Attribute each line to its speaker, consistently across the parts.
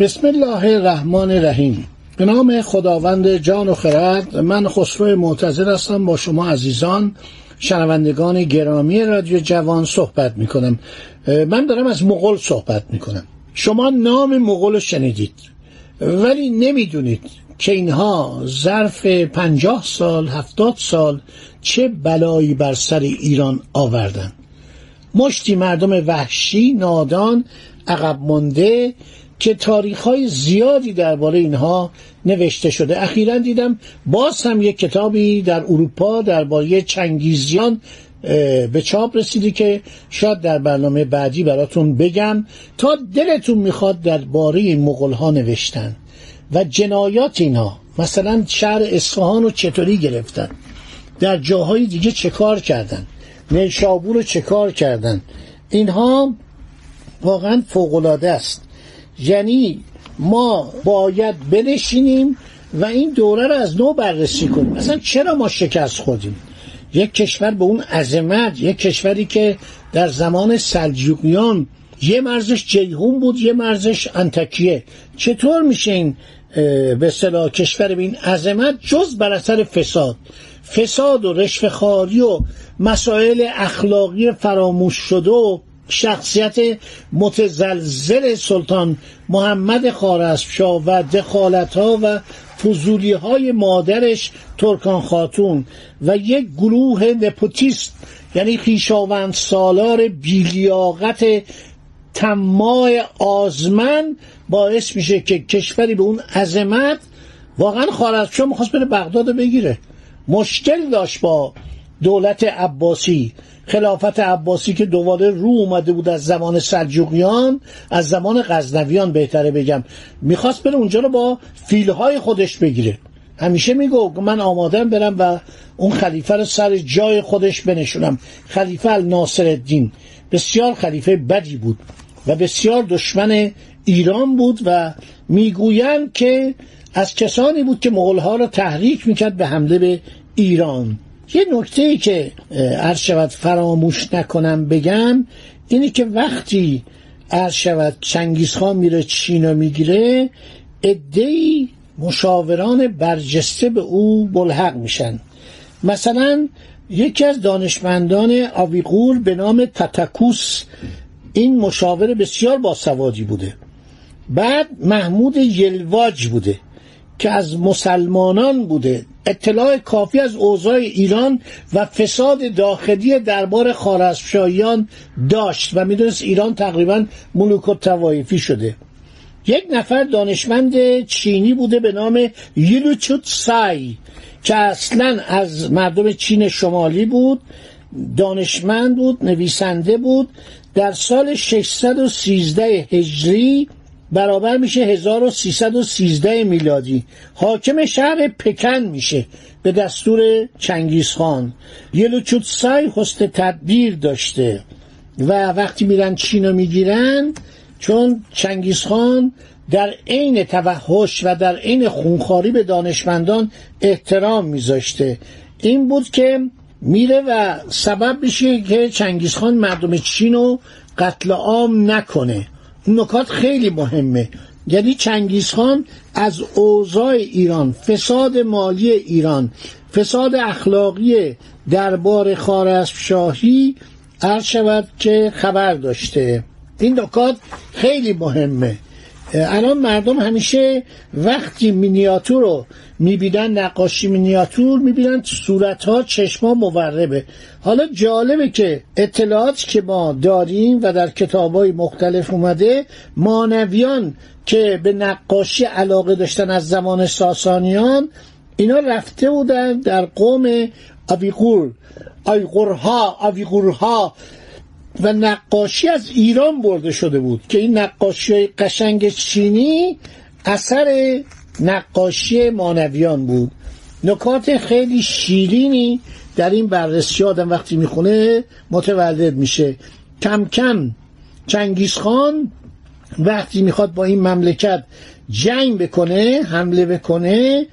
Speaker 1: بسم الله الرحمن الرحیم. به نام خداوند جان و خرد من خسرو معتظر هستم. با شما عزیزان شنوندگان گرامی رادیو جوان صحبت می کنم من دارم از مغول صحبت می کنم شما نام مغول شنیدید ولی نمی‌دونید که اینها ظرف پنجاه سال هفتاد سال چه بلایی بر سر ایران آوردن. مشتی مردم وحشی نادان عقب مانده که تاریخ های زیادی درباره اینها نوشته شده. اخیرا دیدم باز هم یک کتابی در اروپا درباره چنگیزیان به چاپ رسیدی که شاید در برنامه بعدی براتون بگم. تا دلتون می‌خواد درباره مغول ها نوشتن و جنایات اینها مثلا شهر اصفهان رو چطوری گرفتن در جاهای دیگه چه کار کردن نیشابور رو چه کار کردن اینها واقعا فوقلاده است. یعنی ما باید بنشینیم و این دوره رو از نو بررسی کنیم. مثلا چرا ما شکست خودیم یک کشور به اون عظمت یک کشوری که در زمان سلجوقیان یه مرزش جیهون بود یه مرزش انتکیه. چطور میشه این به صلاح کشور به این عظمت جز بر اثر فساد؟ فساد و رشوهخواری و مسائل اخلاقی فراموش شده و شخصیت متزلزل سلطان محمد خارزمشاه و دخالت ها و فضولی های مادرش ترکان خاتون و یک گروه نپوتیست یعنی خیشاوند سالار بیلیاقت تماع آزمن باعث میشه که کشوری به اون عظمت واقعا خارزمشاه می‌خواست بره بغداد بگیره. مشکل داشت با دولت عباسی. خلافت عباسی که دوباره رو اومده بود از زمان سلجوقیان از زمان غزنویان بهتره بگم. می‌خواست بره اونجا رو با فیلهای خودش بگیره. همیشه میگو من آمادم برم و اون خلیفه رو سر جای خودش بنشونم. خلیفه الناصر الدین بسیار خلیفه بدی بود و بسیار دشمن ایران بود و می‌گویند که از کسانی بود که مغلها را تحریک می‌کرد به حمله به ایران. یه نکته ای که عرض شود فراموش نکنم بگم اینه که وقتی عرض شود چنگیزخان میره چین می‌گیره ادهی مشاوران برجسته به او ملحق میشن. مثلا یکی از دانشمندان آویغور به نام تتکوس این مشاور بسیار باسوادی بوده. بعد محمود یلواج بوده. که از مسلمانان بوده. اطلاع کافی از اوضاع ایران و فساد داخلی دربار خارزمشاهیان داشت و می‌دونست ایران تقریبا ملوک و توایفی شده. یک نفر دانشمند چینی بوده به نام یلوچوت سای که اصلا از مردم چین شمالی بود دانشمند بود نویسنده بود. در سال 613 هجری برابر میشه 1313 میلادی. حاکم شهر پکن میشه به دستور چنگیز خان. یلوچوتسای حسن تدبیر داشته و وقتی میرن چین می‌گیرن چون چنگیز خان در عین توحش و در عین خونخاری به دانشمندان احترام میذاشته. این بود که میره و سبب میشه که چنگیزخان مردم چین رو قتل عام نکنه. نکات خیلی مهمه. یعنی چنگیزخان از اوضاع ایران فساد مالی ایران فساد اخلاقی دربار خارزمشاهی عرض شود که خبر داشته. این نکات خیلی مهمه. الان مردم همیشه وقتی مینیاتور رو می‌بینن نقاشی مینیاتور می‌بینن صورت ها چشما موربه. حالا جالبه که اطلاعاتی که ما داریم و در کتاب های مختلف اومده مانویان که به نقاشی علاقه داشتن از زمان ساسانیان اینا رفته بودن در قوم آویغور آیغورها آویغورها و نقاشی از ایران برده شده بود که این نقاشی های قشنگ چینی اثر نقاشی مانویان بود. نکات خیلی شیرینی در این بررسی آدم وقتی می‌خونه متولد میشه. کم کم چنگیز خان وقتی می‌خواد با این مملکت جنگ بکنه حمله بکنه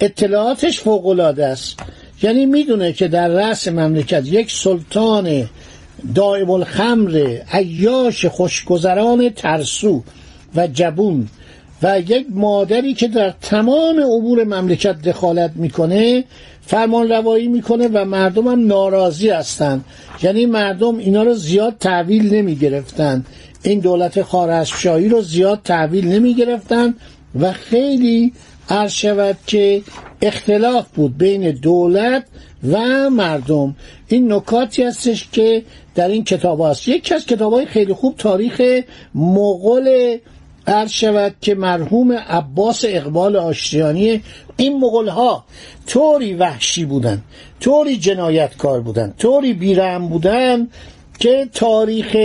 Speaker 1: اطلاعاتش فوقالعاده است. یعنی می‌دونه که در رأس مملکت یک سلطان دائم الخمر عیاش خوشگذران ترسو و جبون و یک مادری که در تمام امور مملکت دخالت می‌کنه فرمان روایی می‌کنه و مردم هم ناراضی هستند یعنی مردم اینا رو زیاد تحویل نمی گرفتن این دولت خارزمشاهی رو زیاد تحویل نمی گرفتن و خیلی عرض شود که اختلاف بود بین دولت و مردم. این نکاتی هستش که در این کتاب هست. یکی از کتاب های خیلی خوب تاریخ مغول عرض شود که مرحوم عباس اقبال آشتیانی این مغول ها طوری وحشی بودن طوری جنایتکار بودن طوری بیرم بودن که تاریخ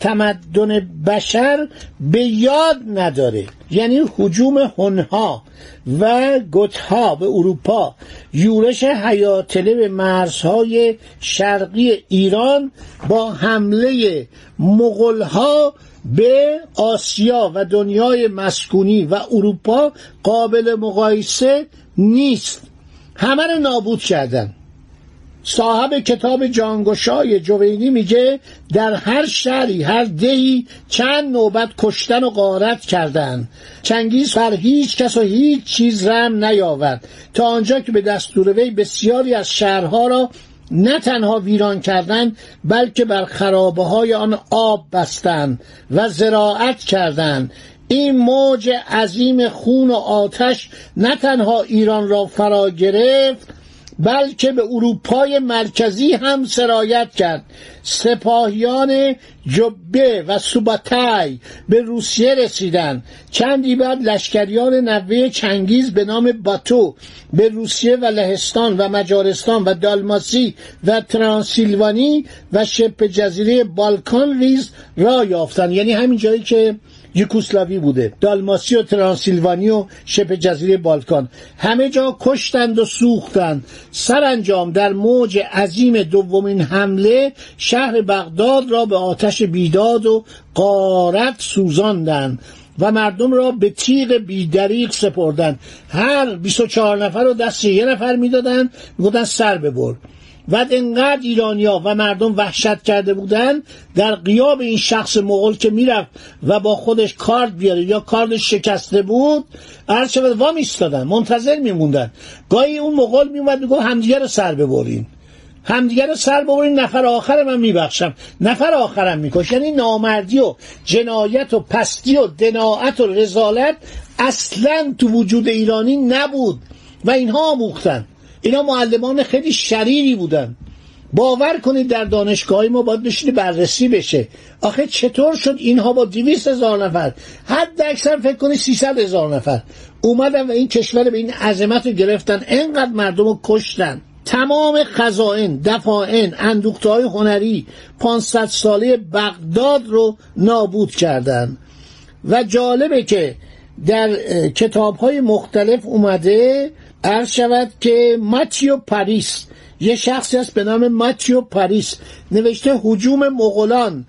Speaker 1: تمدن بشر به یاد نداره. یعنی حجوم هنها و گتها به اروپا. یورش حیاتله به مرزهای شرقی ایران با حمله مغلها به آسیا و دنیای مسکونی و اروپا قابل مقایسه نیست. همه رو نابود کردن. صاحب کتاب جانگشای جوینی میگه در هر شهری هر دهی چند نوبت کشتن و غارت کردن. چنگیز بر هیچ کس و هیچ چیز رم نیاورد. تا آنجا که به دستور وی بسیاری از شهرها را نه تنها ویران کردند بلکه بر خرابه های آن آب بستند و زراعت کردند. این موج عظیم خون و آتش نه تنها ایران را فرا گرفت بلکه به اروپای مرکزی هم سرایت کرد. سپاهیان جبه و سوباتای به روسیه رسیدند چندی بعد لشکریان نوه چنگیز به نام باتو به روسیه و لهستان و مجارستان و دالماسی و ترانسیلوانی و شبه جزیره بالکان ریز را یافتند. یعنی همین جایی که یوکوسلاوی بوده. دالماسی و ترانسیلوانی و شبه جزیره بالکان. همه جا کشتند و سوختند. سرانجام در موج عظیم دومین حمله شهر بغداد را به آتش بیداد و قارت سوزاندند و مردم را به تیغ بیدریق سپردند. هر 24 نفر رو دست یه نفر می‌دادند. می‌گفتن سر ببر. و انقدر ایرانیا و مردم وحشت کرده بودند در قیاب این شخص مغول که می‌رفت و با خودش کارد بیاره یا کاردش شکسته بود عرض شود وا میستادن منتظر میموندن. گاهی اون مغول میومد می‌گفت همدیگه رو سر ببرین. همدیگه رو سر ببرین نفر آخر من میبخشم. نفر آخرم میکش. یعنی نامردی و جنایت و پستی و دناعت و رزالت اصلا تو وجود ایرانی نبود و اینها آموختن. اینا معلمان خیلی شریری بودن. باور کنید در دانشگاه ما باید بشینی بررسی بشه. آخه چطور شد اینها با دیویست هزار نفر؟ حد اکثر فکر کنید سیصد هزار نفر. اومدن و این کشور به این عظمت رو گرفتن. انقدر مردم رو کشتن. تمام خزائن دفاعن اندوخته های هنری 500 ساله بغداد رو نابود کردن. و جالبه که در کتاب های مختلف اومده عرض شود که ماتیو پاریس یه شخصی هست به نام ماتیو پاریس نوشته حجوم مغولان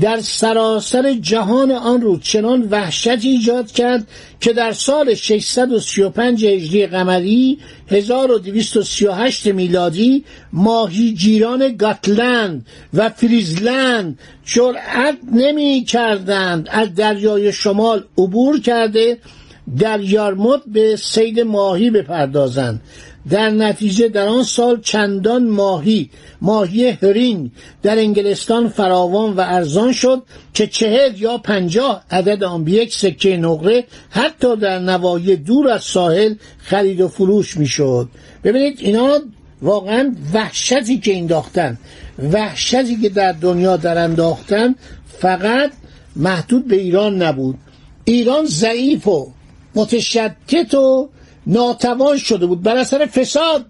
Speaker 1: در سراسر جهان آن رو چنان وحشت ایجاد کرد که در سال 635 هجری قمری 1238 میلادی ماهیگیران گاتلند و فریزلند جرأت نمی کردند از دریای شمال عبور کرده در یارموت به سید ماهی بپردازند. در نتیجه در آن سال چندان ماهی ماهی هرینگ در انگلستان فراوان و ارزان شد که چهل یا پنجاه عدد آن به یک سکه نقره حتی در نواحی دور از ساحل خرید و فروش می‌شد. ببینید اینا واقعا وحشتی که انداختن وحشتی که در دنیا در انداختن فقط محدود به ایران نبود. ایران ضعیف و متشتت و ناتوان شده بود. بر اثر فساد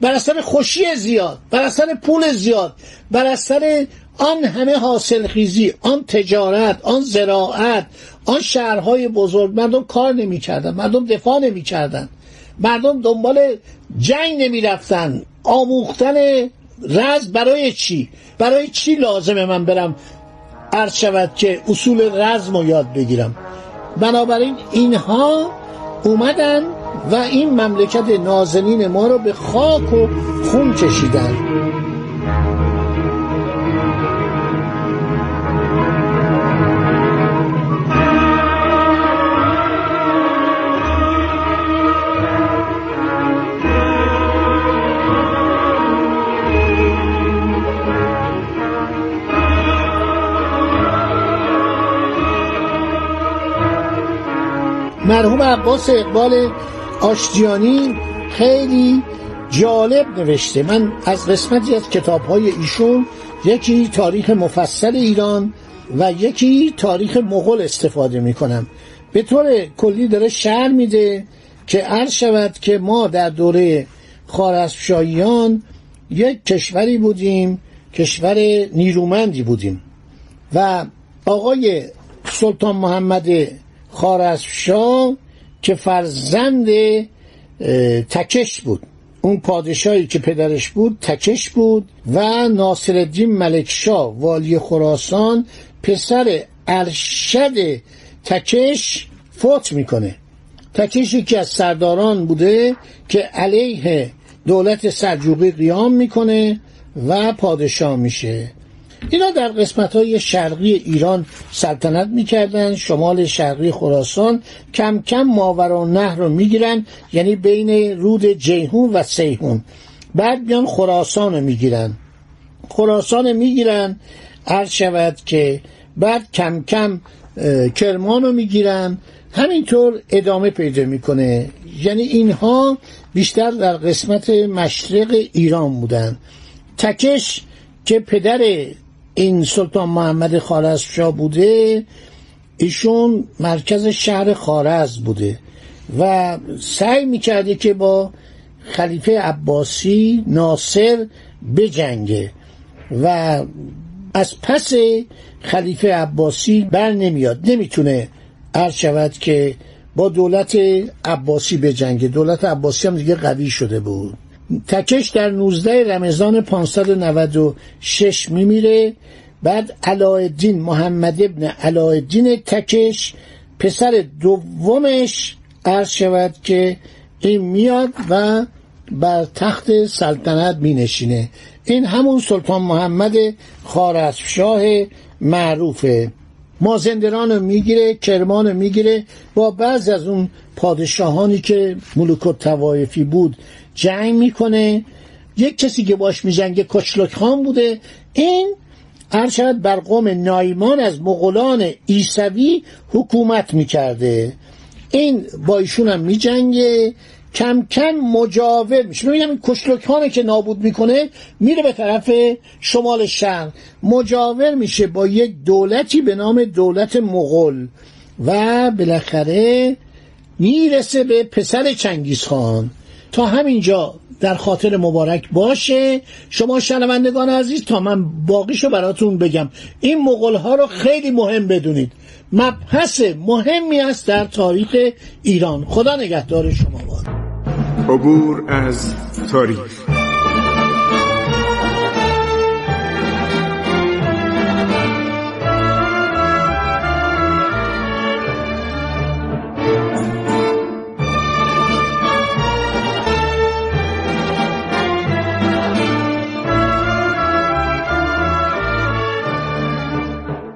Speaker 1: بر اثر خوشی زیاد بر اثر پول زیاد بر اثر آن همه حاصل خیزی آن تجارت آن زراعت آن شهرهای بزرگ مردم کار نمی‌کردن مردم دفاع نمی‌کردن. مردم دنبال جنگ نمی‌رفتن. آموختن رز برای چی؟ برای چی لازمه من برم عرض شود که اصول رزم رو یاد بگیرم؟ بنابراین اینها اومدن و این مملکت نازنین ما رو به خاک و خون کشیدن. مرحوم عباس اقبال آشتیانی خیلی جالب نوشته. من از قسمتی از کتاب های ایشون یکی تاریخ مفصل ایران و یکی تاریخ مغول استفاده می کنم به طور کلی داره شهر میده که عرض شود که ما در دوره خارزمشاهیان یک کشوری بودیم کشور نیرومندی بودیم. و آقای سلطان محمد خارزمشاه که فرزند تکش بود. اون پادشاهی که پدرش بود تکش بود و ناصرالدین ملکشاه والی خراسان پسر ارشد تکش فوت می‌کنه. تکش یکی از سرداران بوده که علیه دولت سلجوقی قیام می‌کنه و پادشاه میشه. اینا در قسمت های شرقی ایران سلطنت می‌کردن شمال شرقی خراسان کم کم ماورا نهر رو می‌گیرن یعنی بین رود جیهون و سیهون بعد بیان خراسان رو می‌گیرن. خراسان می‌گیرن عرض شود که بعد کم کم کرمان رو می‌گیرن. همینطور ادامه پیدا می‌کنه. یعنی اینها بیشتر در قسمت مشرق ایران بودن. تکش که پدر این سلطان محمد خارزمشاه بوده ایشون مرکز شهر خارز بوده و سعی می‌کرده که با خلیفه عباسی ناصر بجنگه و از پس خلیفه عباسی بر نمیاد. نمی‌تونه عرض شود که با دولت عباسی بجنگه. دولت عباسی هم دیگه قوی شده بود. تکش در 19 رمضان 596 میمیره. بعد علایالدین محمد ابن علایالدین تکش پسر دومش عرض شود که این میاد و بر تخت سلطنت می نشینه این همون سلطان محمد خارزمشاه معروفه مازندران رو می‌گیره کرمان رو می‌گیره. با بعض از اون پادشاهانی که ملوک و توایفی بود جنگ می‌کنه. یک کسی که باش میجنگه کچلک خان بوده. این ارشد بر قوم نایمان از مغولان ایسوی حکومت می‌کرده. این با ایشون هم میجنگه. کم کم مجاور میشه. ببینم این کشلکانه که نابود می‌کنه میره به طرف شمال شهر مجاور میشه با یک دولتی به نام دولت مغول و بالاخره می‌رسه به پسر چنگیز خان. تا همینجا در خاطر مبارک باشه. شما شنوندگان عزیز تا من باقیشو براتون بگم. این مغول ها رو خیلی مهم بدونید. مبحث مهمی است در تاریخ ایران. خدا نگهدار شما باد.
Speaker 2: عبور از تاریخ.